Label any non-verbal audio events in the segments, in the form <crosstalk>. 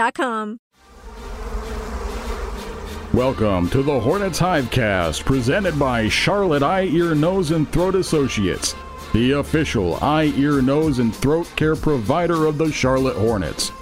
A.com. Welcome to the Hornets Hivecast, presented by Charlotte Eye, Ear, Nose, and Throat Associates, the official eye, ear, nose, and throat care provider of the Charlotte Hornets.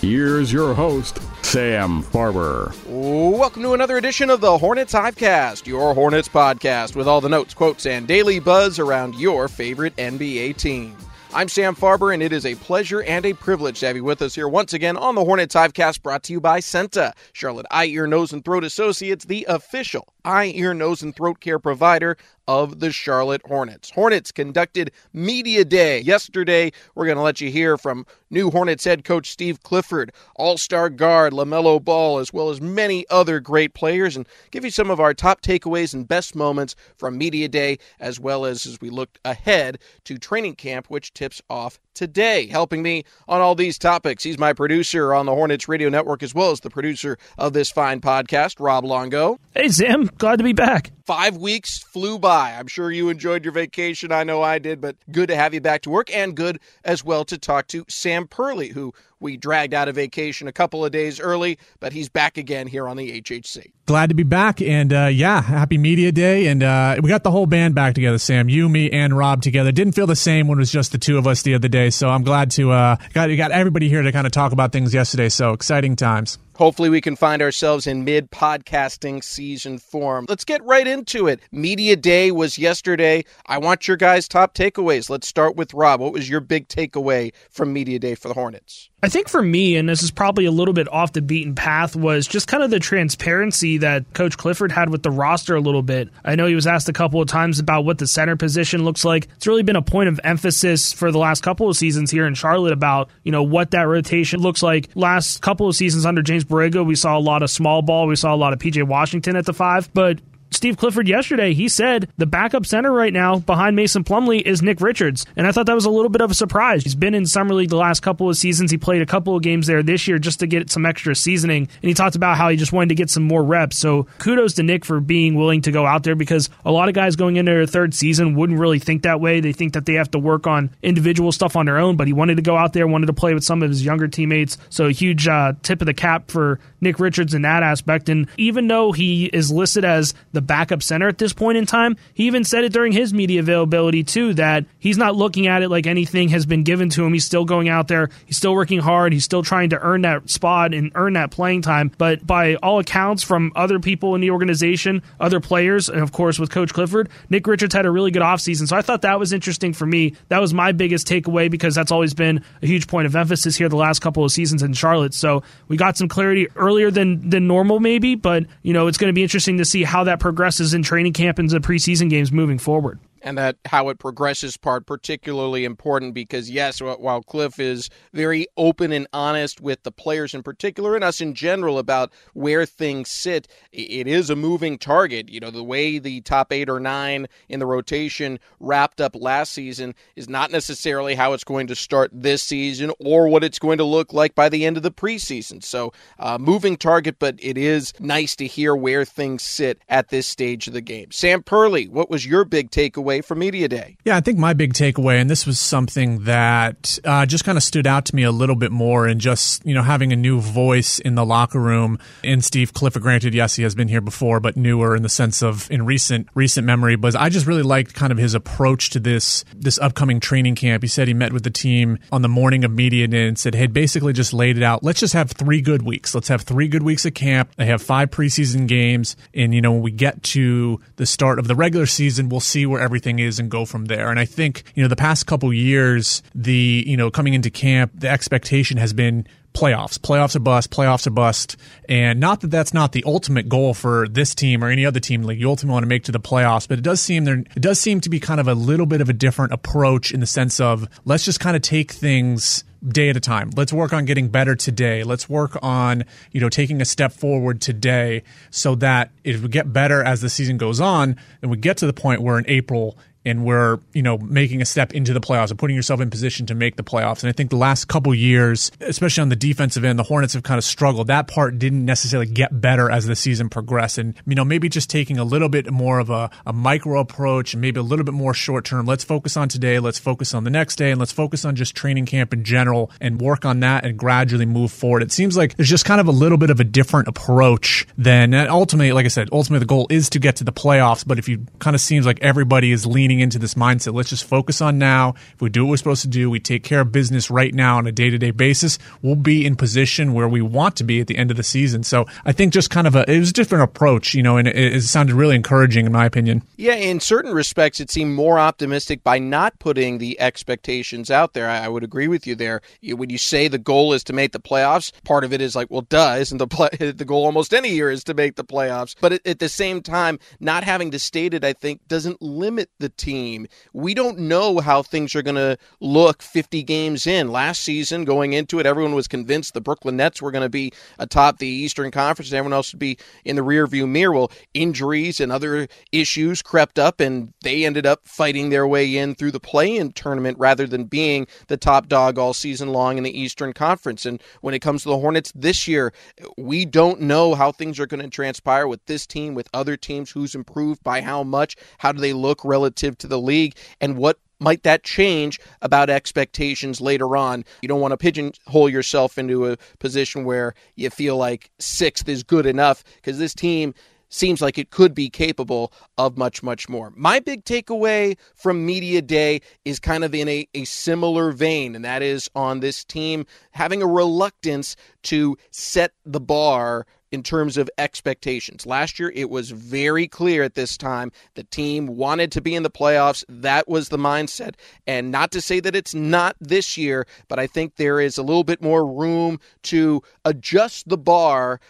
Here's your host, Sam Farber. Welcome to another edition of the Hornets Hivecast, your Hornets podcast with all the notes, quotes, and daily buzz around your favorite NBA team. I'm Sam Farber, and it is a pleasure and a privilege to have you with us here once again on the Hornets Hivecast brought to you by CEENTA, Charlotte Eye, Ear, Nose, and Throat Associates, the official eye, ear, nose, and throat care provider of the Charlotte Hornets. Hornets conducted Media Day yesterday. We're going to let you hear from new Hornets head coach Steve Clifford, all star guard LaMelo Ball, as well as many other great players, and give you some of our top takeaways and best moments from Media Day, as well as as we look ahead to training camp, which tips off today. Helping me on all these topics, he's my producer on the Hornets Radio Network, as well as the producer of this fine podcast, Rob Longo. Hey, Sam. Glad to be back. Five weeks flew by. I'm sure you enjoyed your vacation. I know I did, but good to have you back to work and good as well to talk to Sam Perley, who we dragged out of vacation a couple of days early, but he's back again here on the HHC. Glad to be back, and uh, yeah, happy media day, and uh, we got the whole band back together. Sam, you, me, and Rob together. Didn't feel the same when it was just the two of us the other day, so I'm glad to uh, got got everybody here to kind of talk about things yesterday. So exciting times. Hopefully, we can find ourselves in mid podcasting season form. Let's get right into it. Media Day was yesterday. I want your guys' top takeaways. Let's start with Rob. What was your big takeaway from Media Day for the Hornets? I think for me, and this is probably a little bit off the beaten path, was just kind of the transparency that Coach Clifford had with the roster a little bit. I know he was asked a couple of times about what the center position looks like. It's really been a point of emphasis for the last couple of seasons here in Charlotte about, you know, what that rotation looks like. Last couple of seasons under James Borrego, we saw a lot of small ball. We saw a lot of PJ Washington at the five, but Steve Clifford yesterday, he said the backup center right now behind Mason Plumlee is Nick Richards. And I thought that was a little bit of a surprise. He's been in Summer League the last couple of seasons. He played a couple of games there this year just to get some extra seasoning. And he talked about how he just wanted to get some more reps. So kudos to Nick for being willing to go out there because a lot of guys going into their third season wouldn't really think that way. They think that they have to work on individual stuff on their own, but he wanted to go out there, wanted to play with some of his younger teammates. So a huge uh, tip of the cap for Nick Richards in that aspect. And even though he is listed as the backup center at this point in time, he even said it during his media availability too that he's not looking at it like anything has been given to him. He's still going out there, he's still working hard, he's still trying to earn that spot and earn that playing time. But by all accounts from other people in the organization, other players, and of course with Coach Clifford, Nick Richards had a really good offseason. So I thought that was interesting for me. That was my biggest takeaway because that's always been a huge point of emphasis here the last couple of seasons in Charlotte. So we got some clarity earlier than than normal, maybe, but you know it's going to be interesting to see how that progresses in training camp and the preseason games moving forward. And that how it progresses part particularly important because yes while cliff is very open and honest with the players in particular and us in general about where things sit it is a moving target. You know the way the top eight or nine in the rotation wrapped up last season is not necessarily how it's going to start this season or what it's going to look like by the end of the preseason. So uh, moving target but it is nice to hear where things sit at this stage of the game. Sam perley what was your big takeaway takeaway from Media Day? Yeah, I think my big takeaway, and this was something that uh, just kind of stood out to me a little bit more, and just you know having a new voice in the locker room. In Steve Clifford, granted, yes, he has been here before, but newer in the sense of in recent recent memory. But I just really liked kind of his approach to this this upcoming training camp. He said he met with the team on the morning of media day and said, "Hey, basically just laid it out. Let's just have three good weeks. Let's have three good weeks of camp. They have five preseason games, and you know when we get to the start of the regular season, we'll see where everything." Everything is and go from there. And I think, you know, the past couple years, the, you know, coming into camp, the expectation has been playoffs. Playoffs are bust. Playoffs are bust. And not that that's not the ultimate goal for this team or any other team. Like you ultimately want to make to the playoffs, but it does seem there. It does seem to be kind of a little bit of a different approach in the sense of let's just kind of take things day at a time. Let's work on getting better today. Let's work on, you know, taking a step forward today so that if we get better as the season goes on and we get to the point where in April and we're you know making a step into the playoffs and putting yourself in position to make the playoffs. And I think the last couple years, especially on the defensive end, the Hornets have kind of struggled. That part didn't necessarily get better as the season progressed, and you know maybe just taking a little bit more of a, a micro approach and maybe a little bit more short term. Let's focus on today. Let's focus on the next day, and let's focus on just training camp in general and work on that and gradually move forward. It seems like there's just kind of a little bit of a different approach than ultimately, like I said, ultimately the goal is to get to the playoffs. But if you kind of seems like everybody is leaning leaning into this mindset. Let's just focus on now. If we do what we're supposed to do, we take care of business right now on a day to day basis, we'll be in position where we want to be at the end of the season. So I think just kind of a, it was a different approach, you know, and it, it sounded really encouraging in my opinion. Yeah, in certain respects, it seemed more optimistic by not putting the expectations out there. I, I would agree with you there. When you say the goal is to make the playoffs, part of it is like, well, duh, isn't the <laughs> play, the goal almost any year is to make the playoffs? But at, at the same time, not having to state it, I think, doesn't limit the team. We don't know how things are going to look 50 games in. Last season, going into it, everyone was convinced the Brooklyn Nets were going to be atop the Eastern Conference and everyone else would be in the rearview mirror. Well, injuries and other issues crept up, and they ended up fighting their way in through the play in tournament rather than being the top dog all season long in the Eastern Conference. And when it comes to the Hornets this year, we don't know how things are going to transpire with this team, with other teams, who's improved by how much, how do they look relative relative to the league and what might that change about expectations later on? You don't want to pigeonhole yourself into a position where you feel like sixth is good enough because this team seems like it could be capable of much, much more. My big takeaway from Media Day is kind of in a, a similar vein, and that is on this team having a reluctance to set the bar in terms of expectations. Last year, it was very clear at this time the team wanted to be in the playoffs. That was the mindset. And not to say that it's not this year, but I think there is a little bit more room to adjust the bar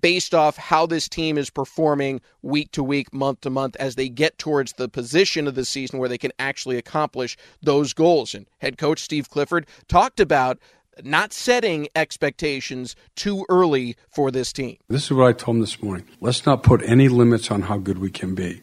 based off how this team is performing week to week, month to month, as they get towards the position of the season where they can actually accomplish those goals. And head coach Steve Clifford talked about not setting expectations too early for this team. This is what I told him this morning. Let's not put any limits on how good we can be.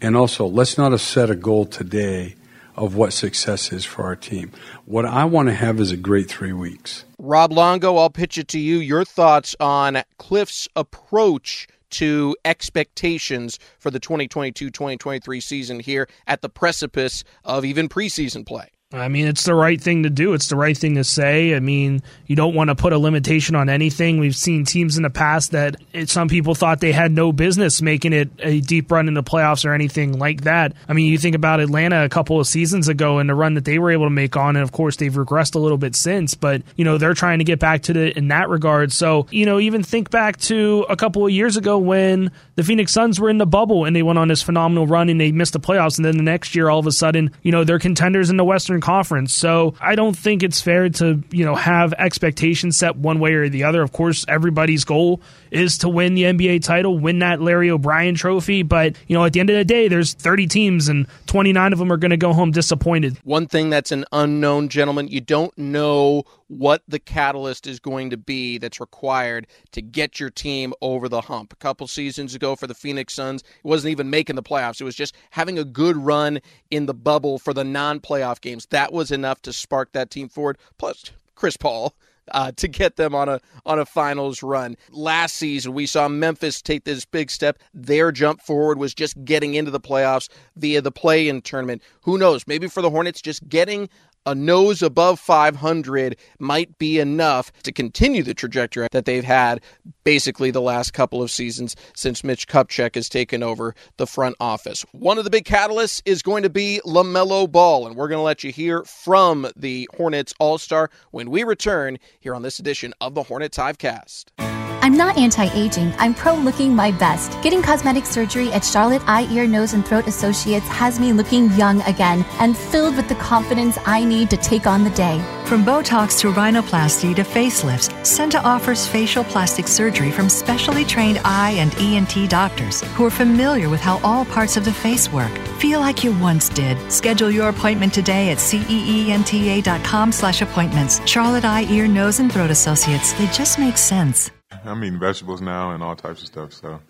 And also, let's not set a goal today of what success is for our team. What I want to have is a great three weeks. Rob Longo, I'll pitch it to you. Your thoughts on Cliff's approach to expectations for the 2022 2023 season here at the precipice of even preseason play? I mean, it's the right thing to do. It's the right thing to say. I mean, you don't want to put a limitation on anything. We've seen teams in the past that it, some people thought they had no business making it a deep run in the playoffs or anything like that. I mean, you think about Atlanta a couple of seasons ago and the run that they were able to make on, and of course they've regressed a little bit since. But you know, they're trying to get back to the in that regard. So you know, even think back to a couple of years ago when the Phoenix Suns were in the bubble and they went on this phenomenal run and they missed the playoffs, and then the next year all of a sudden, you know, they're contenders in the Western Conference. So I don't think it's fair to, you know, have expectations set one way or the other. Of course, everybody's goal is to win the NBA title, win that Larry O'Brien trophy. But, you know, at the end of the day, there's 30 teams and 29 of them are going to go home disappointed. One thing that's an unknown, gentlemen, you don't know what the catalyst is going to be that's required to get your team over the hump. A couple seasons ago for the Phoenix Suns, it wasn't even making the playoffs. It was just having a good run in the bubble for the non playoff games. That was enough to spark that team forward. Plus, Chris Paul. Uh, to get them on a on a finals run. Last season, we saw Memphis take this big step. Their jump forward was just getting into the playoffs via the play-in tournament. Who knows? Maybe for the Hornets, just getting a nose above 500 might be enough to continue the trajectory that they've had basically the last couple of seasons since Mitch Kupchak has taken over the front office. One of the big catalysts is going to be LaMelo Ball, and we're going to let you hear from the Hornets All Star when we return here on this edition of the Hornets Hivecast. I'm not anti aging, I'm pro looking my best. Getting cosmetic surgery at Charlotte Eye, Ear, Nose, and Throat Associates has me looking young again and filled with the confidence I need to take on the day. From Botox to rhinoplasty to facelifts, CEENTA offers facial plastic surgery from specially trained eye and ENT doctors who are familiar with how all parts of the face work. Feel like you once did. Schedule your appointment today at ceenta.com slash appointments. Charlotte Eye, Ear, Nose, and Throat Associates. They just make sense. I'm eating vegetables now and all types of stuff, so.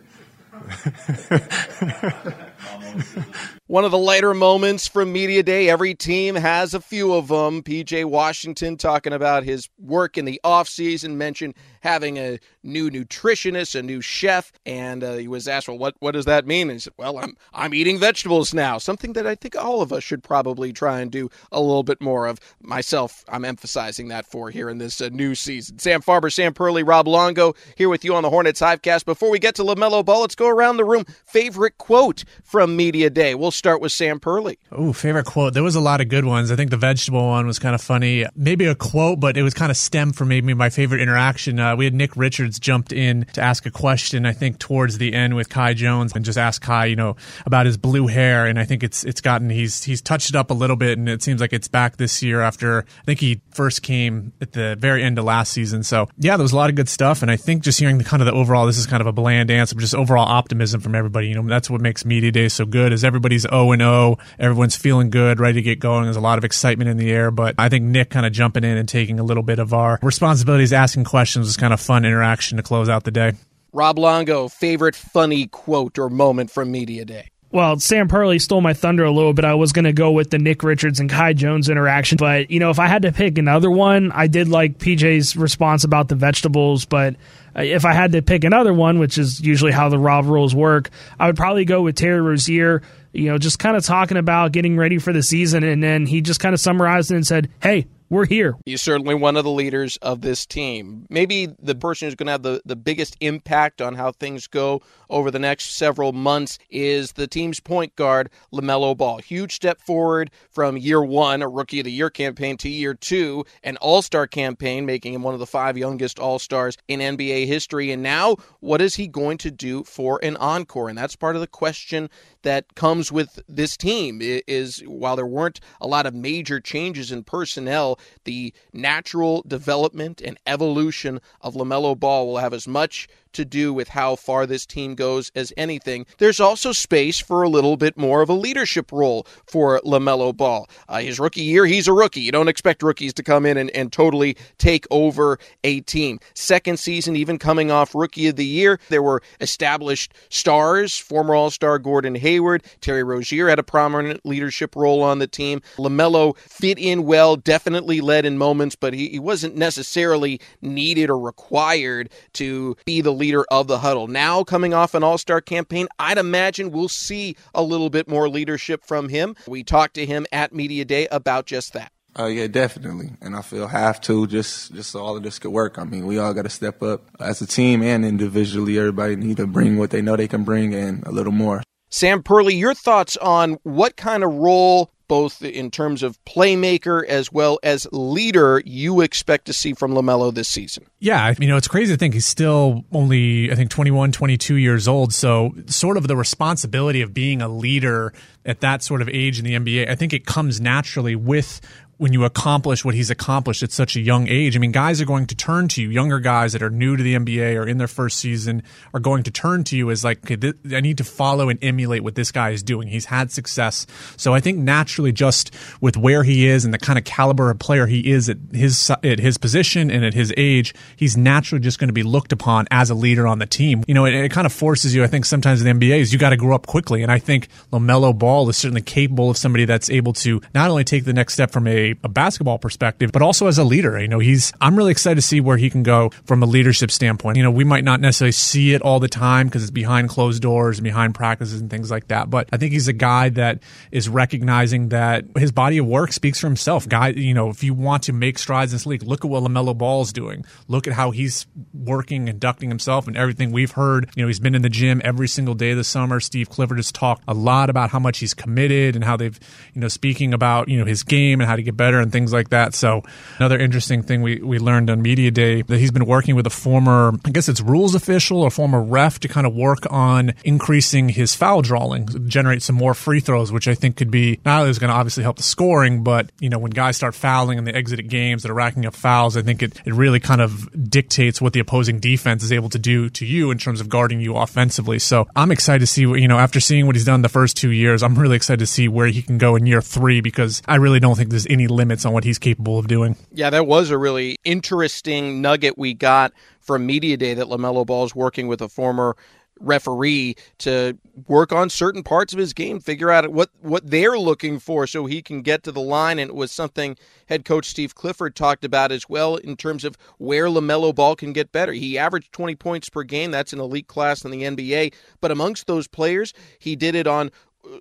<laughs> <laughs> One of the lighter moments from Media Day. Every team has a few of them. PJ Washington talking about his work in the offseason, mentioned having a new nutritionist, a new chef, and uh, he was asked, "Well, what what does that mean?" And he said, "Well, I'm I'm eating vegetables now." Something that I think all of us should probably try and do a little bit more of. Myself, I'm emphasizing that for here in this uh, new season. Sam Farber, Sam Perley, Rob Longo here with you on the Hornets Hivecast. Before we get to LaMelo Ball, let's go around the room. Favorite quote from Media Day. We'll start with Sam Perley. Oh, favorite quote. There was a lot of good ones. I think the vegetable one was kind of funny. Maybe a quote, but it was kind of stem for maybe my favorite interaction. Uh, we had Nick Richards jumped in to ask a question. I think towards the end with Kai Jones and just ask Kai, you know, about his blue hair. And I think it's it's gotten he's he's touched it up a little bit, and it seems like it's back this year after I think he first came at the very end of last season. So yeah, there was a lot of good stuff, and I think just hearing the kind of the overall, this is kind of a bland answer, but just overall optimism from everybody. You know, that's what makes media day so good. Is everybody's O and O, everyone's feeling good, ready to get going. There's a lot of excitement in the air, but I think Nick kind of jumping in and taking a little bit of our responsibilities, asking questions, was kind of fun interaction to close out the day. Rob Longo, favorite funny quote or moment from Media Day? Well, Sam Perley stole my thunder a little bit. I was going to go with the Nick Richards and Kai Jones interaction, but you know, if I had to pick another one, I did like PJ's response about the vegetables, but uh, if I had to pick another one, which is usually how the Rob rules work, I would probably go with Terry Rozier. You know, just kind of talking about getting ready for the season, and then he just kind of summarized it and said, "Hey, we're here. He's certainly one of the leaders of this team. Maybe the person who's going to have the, the biggest impact on how things go over the next several months is the team's point guard, LaMelo Ball. Huge step forward from year one, a Rookie of the Year campaign, to year two, an All Star campaign, making him one of the five youngest All Stars in NBA history. And now, what is he going to do for an encore? And that's part of the question that comes with this team is while there weren't a lot of major changes in personnel, the natural development and evolution of LaMelo Ball will have as much to do with how far this team goes as anything. There's also space for a little bit more of a leadership role for LaMelo Ball. Uh, his rookie year, he's a rookie. You don't expect rookies to come in and, and totally take over a team. Second season, even coming off rookie of the year, there were established stars, former All Star Gordon Hayward, Terry Rozier had a prominent leadership role on the team. LaMelo fit in well, definitely led in moments, but he, he wasn't necessarily needed or required to be the leader leader of the huddle. Now, coming off an all star campaign, I'd imagine we'll see a little bit more leadership from him. We talked to him at Media Day about just that. Oh uh, yeah, definitely, and I feel have to just just so all of this could work. I mean, we all got to step up as a team and individually. Everybody need to bring what they know they can bring and a little more. Sam Perley, your thoughts on what kind of role both in terms of playmaker as well as leader you expect to see from LaMelo this season? Yeah, you know, it's crazy to think he's still only, I think, 21, 22 years old. So, sort of the responsibility of being a leader at that sort of age in the NBA, I think it comes naturally with when you accomplish what he's accomplished at such a young age. I mean, guys are going to turn to you. Younger guys that are new to the NBA or in their first season are going to turn to you as like, okay, I need to follow and emulate what this guy is doing. He's had success, so I think naturally, just with where he is and the kind of caliber of player he is at his at his position and at his age, he's naturally just going to be looked upon as a leader on the team. You know, it, it kind of forces you. I think sometimes in the NBA is you got to grow up quickly, and I think Lamelo Ball is certainly capable of somebody that's able to not only take the next step from a, a basketball perspective, but also as a leader. You know, he's I'm really excited to see where he can go from a leadership standpoint. You know, we might not necessarily see it all the time because it's behind closed doors and behind practices and things like that. But I think he's a guy that is recognizing that his body of work speaks for himself. Guy, you know, if you want to make strides in this league, look at what Lamelo Ball's doing. Look at how he's working, conducting himself, and everything we've heard. You know, he's been in the gym every single day this summer. Steve Clifford has talked a lot about how much he's committed and how they've, you know, speaking about you know his game and how to get better and things like that. So another interesting thing we we learned on media day that he's been working with a former, I guess it's rules official or former ref to kind of work on increasing his foul drawing, generate some more free throws, which I think could be not only is going to obviously help the scoring, but you know when guys start fouling and they exit at games that are racking up fouls, I think it it really kind of dictates what the opposing defense is able to do to you in terms of guarding you offensively. So I'm excited to see what, you know after seeing what he's done the first two years, I'm really excited to see where he can go in year three because I really don't think there's any limits on what he's capable of doing. Yeah, that was a really interesting nugget we got from Media Day that LaMelo Ball is working with a former referee to work on certain parts of his game, figure out what what they're looking for so he can get to the line and it was something head coach Steve Clifford talked about as well in terms of where LaMelo Ball can get better. He averaged 20 points per game, that's an elite class in the NBA, but amongst those players, he did it on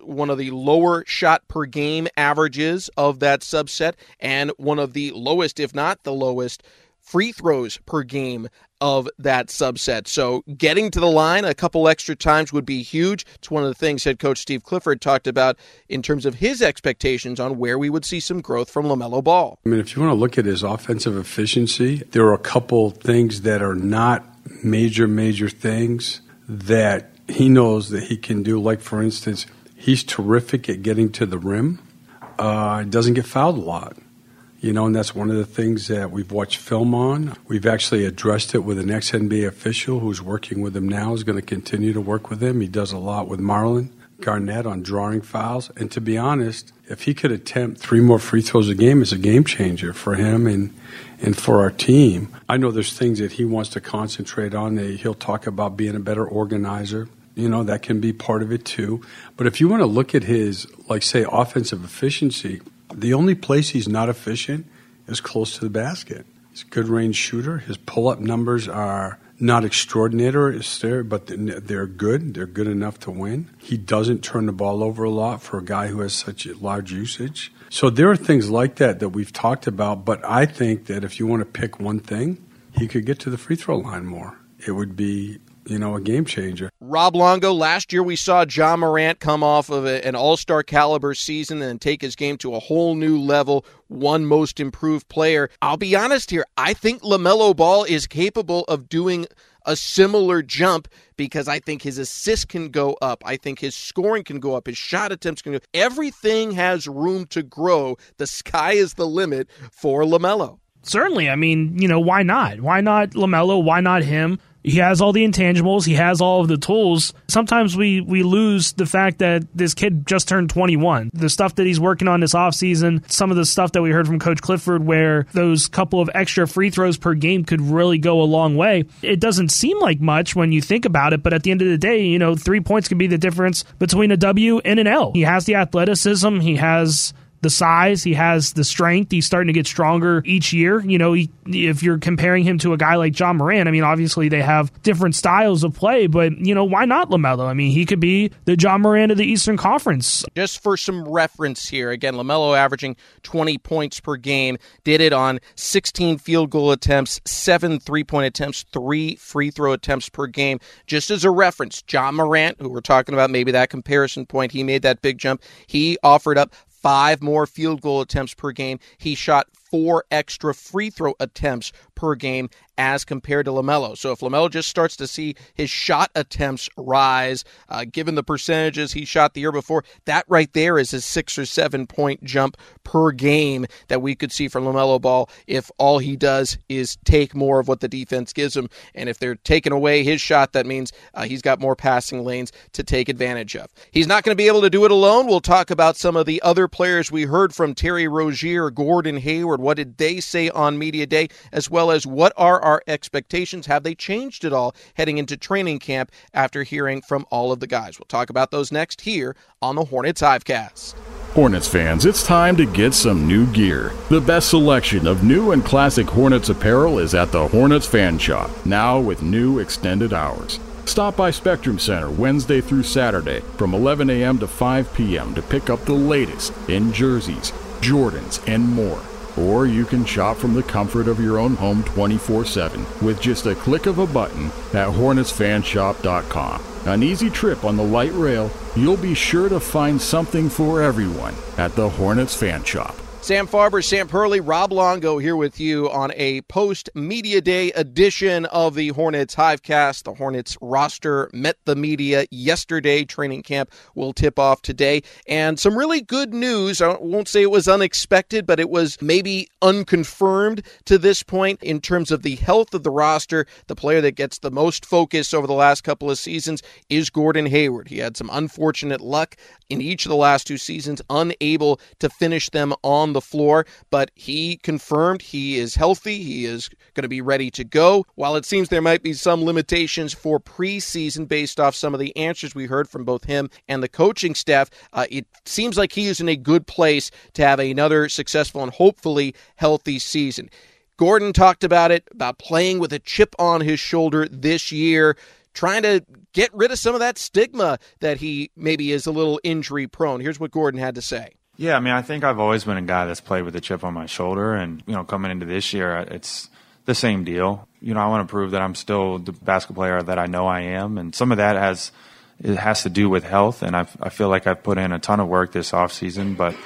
one of the lower shot per game averages of that subset and one of the lowest if not the lowest free throws per game of that subset. So getting to the line a couple extra times would be huge. It's one of the things head coach Steve Clifford talked about in terms of his expectations on where we would see some growth from LaMelo Ball. I mean, if you want to look at his offensive efficiency, there are a couple things that are not major, major things that he knows that he can do. Like, for instance, he's terrific at getting to the rim. Uh, doesn't get fouled a lot. You know, and that's one of the things that we've watched film on. We've actually addressed it with an ex NBA official who's working with him now, is going to continue to work with him. He does a lot with Marlon Garnett on drawing fouls. And to be honest, if he could attempt three more free throws a game, it's a game changer for him and, and for our team. I know there's things that he wants to concentrate on. He'll talk about being a better organizer. You know, that can be part of it too. But if you want to look at his, like, say, offensive efficiency, the only place he's not efficient is close to the basket. He's a good range shooter. His pull up numbers are not extraordinary, but they're good. They're good enough to win. He doesn't turn the ball over a lot for a guy who has such large usage. So there are things like that that we've talked about, but I think that if you want to pick one thing, he could get to the free throw line more. It would be you know, a game changer. Rob Longo, last year we saw Ja Morant come off of a, an all star caliber season and take his game to a whole new level, one most improved player. I'll be honest here, I think LaMelo Ball is capable of doing a similar jump because I think his assist can go up. I think his scoring can go up. His shot attempts can go. up. Everything has room to grow. The sky is the limit for LaMelo. Certainly. I mean, you know, why not? Why not LaMelo? Why not him? He has all the intangibles, he has all of the tools. Sometimes we we lose the fact that this kid just turned 21. The stuff that he's working on this offseason, some of the stuff that we heard from Coach Clifford where those couple of extra free throws per game could really go a long way. It doesn't seem like much when you think about it, but at the end of the day, you know, 3 points can be the difference between a W and an L. He has the athleticism, he has the size, he has the strength. He's starting to get stronger each year. You know, he, if you're comparing him to a guy like Ja Morant, I mean, obviously they have different styles of play, but you know, why not Lamelo? I mean, he could be the Ja Morant of the Eastern Conference. Just for some reference here, again, Lamelo averaging 20 points per game, did it on 16 field goal attempts, seven three point attempts, three free throw attempts per game. Just as a reference, Ja Morant, who we're talking about, maybe that comparison point, he made that big jump. He offered up five more field goal attempts per game. He shot four extra free throw attempts per game as compared to LaMelo. So if LaMelo just starts to see his shot attempts rise, uh, given the percentages he shot the year before, that right there is a six or seven point jump per game that we could see from LaMelo Ball if all he does is take more of what the defense gives him. And if they're taking away his shot, that means uh, he's got more passing lanes to take advantage of. He's not going to be able to do it alone. We'll talk about some of the other players we heard from Terry Rozier, Gordon Hayward. What did they say on Media Day, as well as what are our expectations? Have they changed at all heading into training camp after hearing from all of the guys? We'll talk about those next here on the Hornets Hivecast. Hornets fans, it's time to get some new gear. The best selection of new and classic Hornets apparel is at the Hornets Fan Shop, now with new extended hours. Stop by Spectrum Center Wednesday through Saturday from 11 a.m. to 5 p.m. to pick up the latest in jerseys, Jordans, and more. Or you can shop from the comfort of your own home 24 7 with just a click of a button at HornetsFanshop.com. An easy trip on the light rail, you'll be sure to find something for everyone at the Hornets Fan Shop. Sam Farber, Sam Perley, Rob Longo here with you on a post media day edition of the Hornets Hivecast. The Hornets roster met the media yesterday. Training camp will tip off today. And some really good news. I won't say it was unexpected, but it was maybe unconfirmed to this point in terms of the health of the roster. The player that gets the most focus over the last couple of seasons is Gordon Hayward. He had some unfortunate luck in each of the last two seasons, unable to finish them on the floor, but he confirmed he is healthy. He is going to be ready to go. While it seems there might be some limitations for preseason based off some of the answers we heard from both him and the coaching staff, uh, it seems like he is in a good place to have another successful and hopefully healthy season. Gordon talked about it, about playing with a chip on his shoulder this year, trying to get rid of some of that stigma that he maybe is a little injury prone. Here's what Gordon had to say. Yeah, I mean, I think I've always been a guy that's played with a chip on my shoulder, and you know, coming into this year, it's the same deal. You know, I want to prove that I'm still the basketball player that I know I am, and some of that has it has to do with health, and I I feel like I've put in a ton of work this off season, but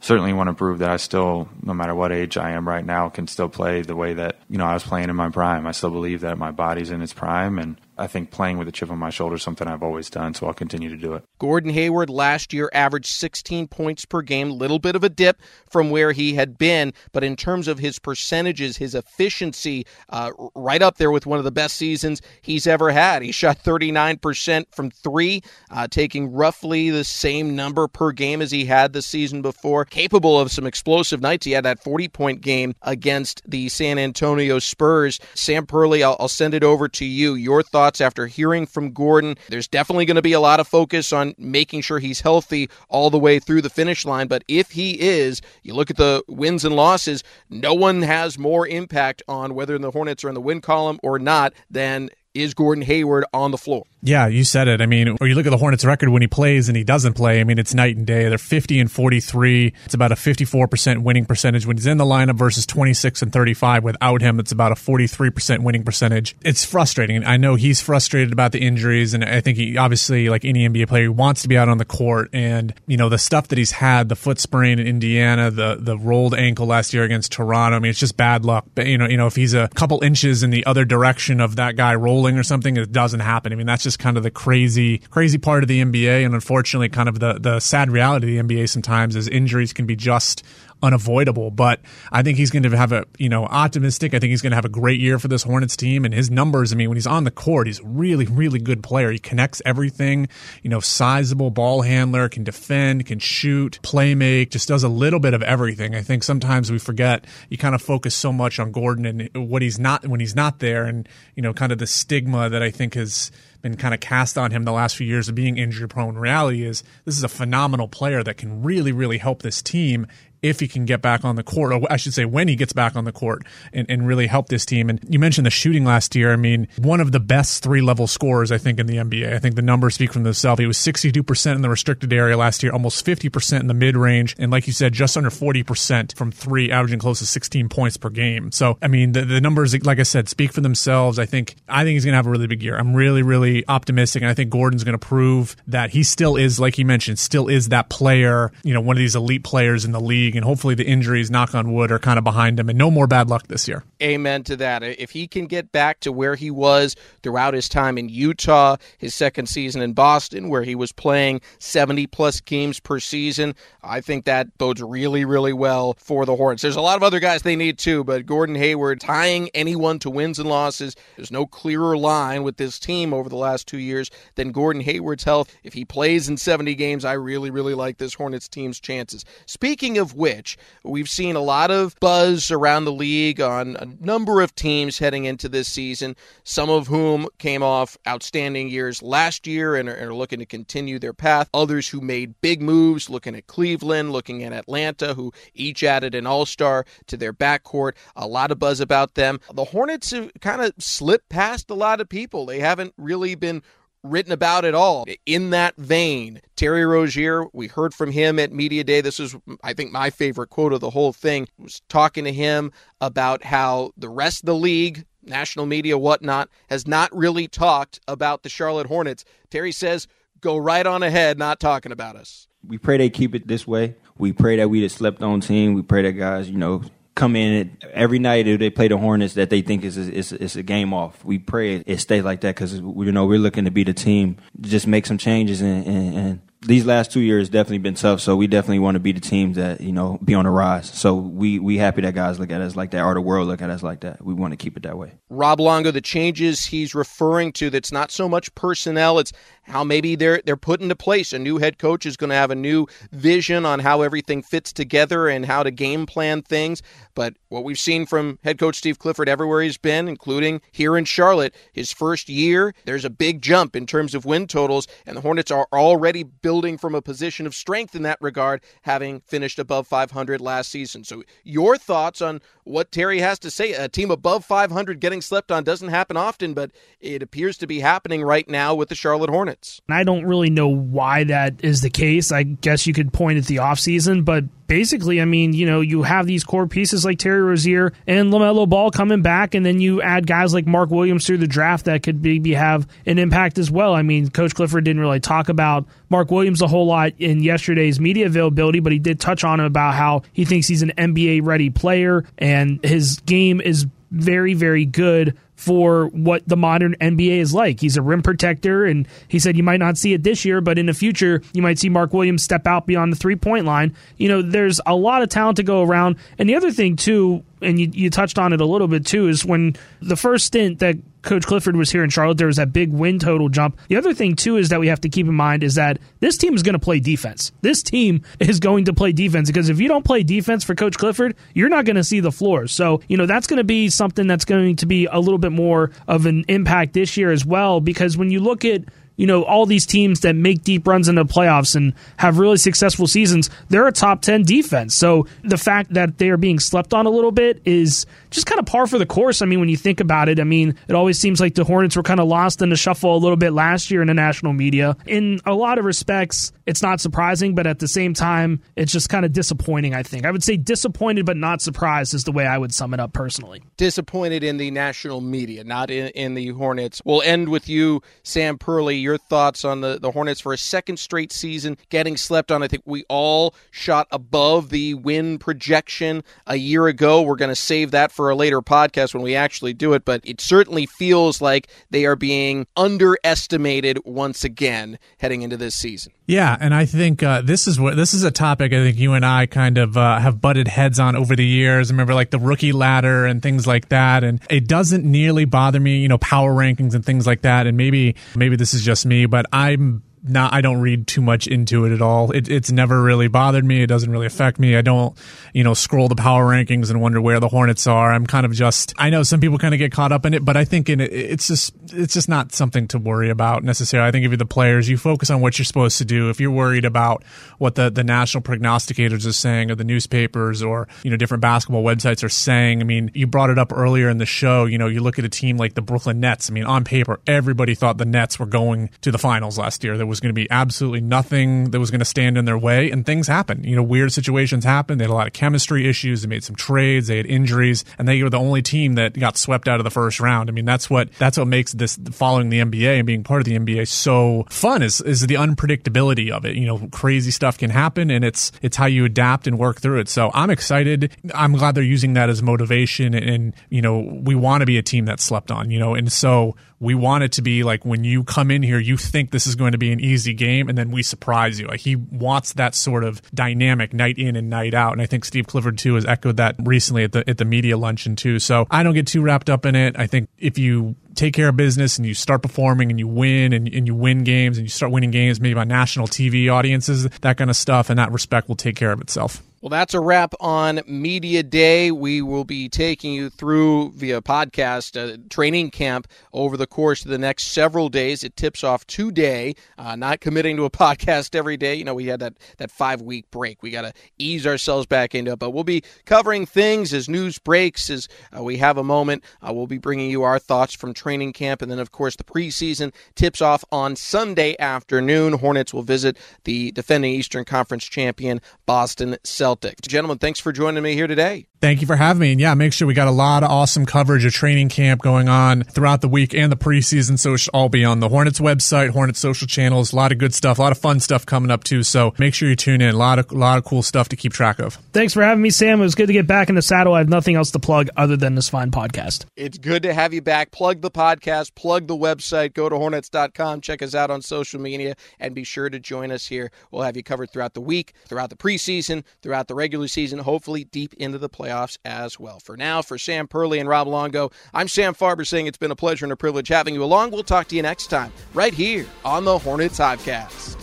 certainly want to prove that I still, no matter what age I am right now, can still play the way that you know I was playing in my prime. I still believe that my body's in its prime, and I think playing with a chip on my shoulder is something I've always done, so I'll continue to do it. Gordon Hayward last year averaged 16 points per game, little bit of a dip from where he had been, but in terms of his percentages, his efficiency, uh, right up there with one of the best seasons he's ever had. He shot 39% from three, uh, taking roughly the same number per game as he had the season before. Capable of some explosive nights. He had that 40 point game against the San Antonio Spurs. Sam Perley, I'll, I'll send it over to you. Your thoughts after hearing from Gordon? There's definitely going to be a lot of focus on making sure he's healthy all the way through the finish line, but if he is, you look at the wins and losses, no one has more impact on whether the Hornets are in the win column or not than is Gordon Hayward on the floor. Yeah, you said it. I mean, or you look at the Hornets record when he plays and he doesn't play. I mean, it's night and day. They're 50 and 43. It's about a 54% winning percentage when he's in the lineup versus 26 and 35 without him. It's about a 43% winning percentage. It's frustrating. I know he's frustrated about the injuries and I think he obviously like any NBA player he wants to be out on the court and you know, the stuff that he's had, the foot sprain in Indiana, the the rolled ankle last year against Toronto. I mean, it's just bad luck. But you know, you know, if he's a couple inches in the other direction of that guy rolling or something, it doesn't happen. I mean, that's just kind of the crazy, crazy part of the NBA, and unfortunately, kind of the the sad reality of the NBA sometimes is injuries can be just unavoidable. But I think he's going to have a, you know, optimistic. I think he's going to have a great year for this Hornets team. And his numbers, I mean, when he's on the court, he's really, really good player. He connects everything, you know, sizable ball handler, can defend, can shoot, play make, just does a little bit of everything. I think sometimes we forget you kind of focus so much on Gordon and what he's not when he's not there and, you know, kind of the stigma that I think has been kind of cast on him the last few years of being injury prone. Reality is this is a phenomenal player that can really, really help this team if he can get back on the court, or I should say when he gets back on the court and, and really help this team. And you mentioned the shooting last year. I mean, one of the best three level scorers, I think, in the NBA. I think the numbers speak for themselves. He was 62% in the restricted area last year, almost 50% in the mid range. And like you said, just under 40% from three, averaging close to 16 points per game. So, I mean, the, the numbers, like I said, speak for themselves. I think, I think he's going to have a really big year. I'm really, really optimistic, and I think Gordon's going to prove that he still is, like you mentioned, still is that player. You know, one of these elite players in the league, and hopefully the injuries, knock on wood, are kind of behind him, and no more bad luck this year. Amen to that. If he can get back to where he was throughout his time in Utah, his second season in Boston, where he was playing 70 plus games per season, I think that bodes really, really well for the Hornets. There's a lot of other guys they need too, but Gordon Hayward tying anyone to wins and losses. There's no clearer line with this team over the last two years than Gordon Hayward's health. If he plays in 70 games, I really, really like this Hornets team's chances. Speaking of which, we've seen a lot of buzz around the league on a number of teams heading into this season, some of whom came off outstanding years last year and are, are looking to continue their path. Others who made big moves, looking at Cleveland, looking at Atlanta, who each added an all star to their backcourt. A lot of buzz about them. The Hornets have kind of slipped past a lot of people. They haven't really been written about at all. In that vein, Terry Rozier, we heard from him at Media Day. This is, I think, my favorite quote of the whole thing. Was talking to him about how the rest of the league, national media, whatnot, has not really talked about the Charlotte Hornets. Terry says, go right on ahead, not talking about us. We pray they keep it this way. We pray that we the slept on team. We pray that guys, you know, come in every night if they play the Hornets that they think is is, a game off. We pray it stay like that because you know we're looking to be the team. Just make some changes and, and, and these last two years definitely been tough. So we definitely want to be the team that you know be on the rise. So we we happy that guys look at us like that, or the world look at us like that. We want to keep it that way. Rob Longo, the changes he's referring to, that's not so much personnel. It's how maybe they're they're put into place. A new head coach is going to have a new vision on how everything fits together and how to game plan things. But what we've seen from head coach Steve Clifford everywhere he's been, including here in Charlotte, his first year, there's a big jump in terms of win totals, and the Hornets are already building from a position of strength in that regard, having finished above 500 last season. So, your thoughts on what Terry has to say? A team above 500 getting slept on doesn't happen often, but it appears to be happening right now with the Charlotte Hornets. I don't really know why that is the case. I guess you could point at the offseason, but basically, I mean, you know, you have these core pieces like Terry Rozier and LaMelo Ball coming back, and then you add guys like Mark Williams through the draft that could maybe have an impact as well. I mean, Coach Clifford didn't really talk about Mark Williams a whole lot in yesterday's media availability, but he did touch on him about how he thinks he's an NBA ready player and his game is very, very good for what the modern NBA is like. He's a rim protector, and he said you might not see it this year, but in the future, you might see Mark Williams step out beyond the three point line. You know, there's a lot of talent to go around. And the other thing, too, and you, you touched on it a little bit, too, is when the first stint that Coach Clifford was here in Charlotte, there was that big win total jump. The other thing, too, is that we have to keep in mind is that this team is going to play defense. This team <laughs> is going to play defense because if you don't play defense for Coach Clifford, you're not going to see the floor. So, you know, that's going to be something that's going to be a little bit more of an impact this year as well because when you look at you know, all these teams that make deep runs into the playoffs and have really successful seasons, they're a top 10 defense. So the fact that they are being slept on a little bit is just kind of par for the course. I mean, when you think about it, I mean, it always seems like the Hornets were kind of lost in the shuffle a little bit last year in the national media. In a lot of respects, it's not surprising, but at the same time, it's just kind of disappointing, I think. I would say disappointed but not surprised is the way I would sum it up personally. Disappointed in the national media, not in, in the Hornets. We'll end with you, Sam Perley your thoughts on the, the Hornets for a second straight season getting slept on. I think we all shot above the win projection a year ago. We're going to save that for a later podcast when we actually do it, but it certainly feels like they are being underestimated once again heading into this season. Yeah, and I think uh, this is what this is a topic I think you and I kind of uh, have butted heads on over the years. Remember, like the rookie ladder and things like that, and it doesn't nearly bother me, you know, power rankings and things like that. And maybe maybe this is just me, but I'm not I don't read too much into it at all. It, it's never really bothered me. It doesn't really affect me. I don't, you know, scroll the power rankings and wonder where the Hornets are. I'm kind of just I know some people kind of get caught up in it, but I think in it it's just it's just not something to worry about necessarily. I think if you're the players, you focus on what you're supposed to do. If you're worried about what the the national prognosticators are saying or the newspapers or, you know, different basketball websites are saying, I mean, you brought it up earlier in the show, you know, you look at a team like the Brooklyn Nets. I mean, on paper, everybody thought the Nets were going to the finals last year. There was was going to be absolutely nothing that was going to stand in their way, and things happened. You know, weird situations happened. They had a lot of chemistry issues. They made some trades. They had injuries, and they were the only team that got swept out of the first round. I mean, that's what that's what makes this following the NBA and being part of the NBA so fun is is the unpredictability of it. You know, crazy stuff can happen, and it's it's how you adapt and work through it. So I'm excited. I'm glad they're using that as motivation, and, and you know, we want to be a team that slept on. You know, and so we want it to be like when you come in here, you think this is going to be an easy game, and then we surprise you. Like he wants that sort of dynamic night in and night out. And I think Steve Clifford too has echoed that recently at the at the media luncheon too. So I don't get too wrapped up in it. I think if you take care of business and you start performing and you win and, and you win games and you start winning games maybe on national TV audiences, that kind of stuff, and that respect will take care of itself. Well, that's a wrap on Media Day. We will be taking you through via podcast uh, training camp over the course of the next several days. It tips off today. Uh, not committing to a <laughs> podcast every day. You know, we had that that five week break. We got to ease ourselves back into it. But we'll be covering things as news breaks, as uh, we have a moment. Uh, we'll be bringing you our thoughts from training camp, and then of course the preseason tips off on Sunday afternoon. Hornets will visit the defending Eastern Conference champion Boston Celtics. Gentlemen, thanks for joining me here today. Thank you for having me. And yeah, make sure we got a lot of awesome coverage of training camp going on throughout the week and the preseason. So it should all be on the Hornets website, Hornets social channels. A lot of good stuff, a lot of fun stuff coming up too. So make sure you tune in. A lot of a lot of cool stuff to keep track of. Thanks for having me, Sam. It was good to get back in the saddle. I have nothing else to plug other than this fine podcast. It's good to have you back. Plug the podcast, plug the website, go to hornets.com, check us out on social media, and be sure to join us here. We'll have you covered throughout the week, throughout the preseason, throughout the regular season, hopefully deep into the playoffs as well. For now, for Sam Perley and Rob Longo, I'm Sam Farber saying it's been a pleasure and a privilege having you along. We'll talk to you next time, right here on the Hornets Hivecast.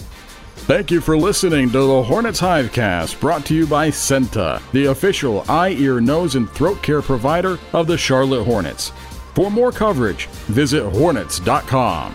Thank you for listening to the Hornets Hivecast, brought to you by CEENTA, the official eye, ear, nose, and throat care provider of the Charlotte Hornets. For more coverage, visit hornets.com.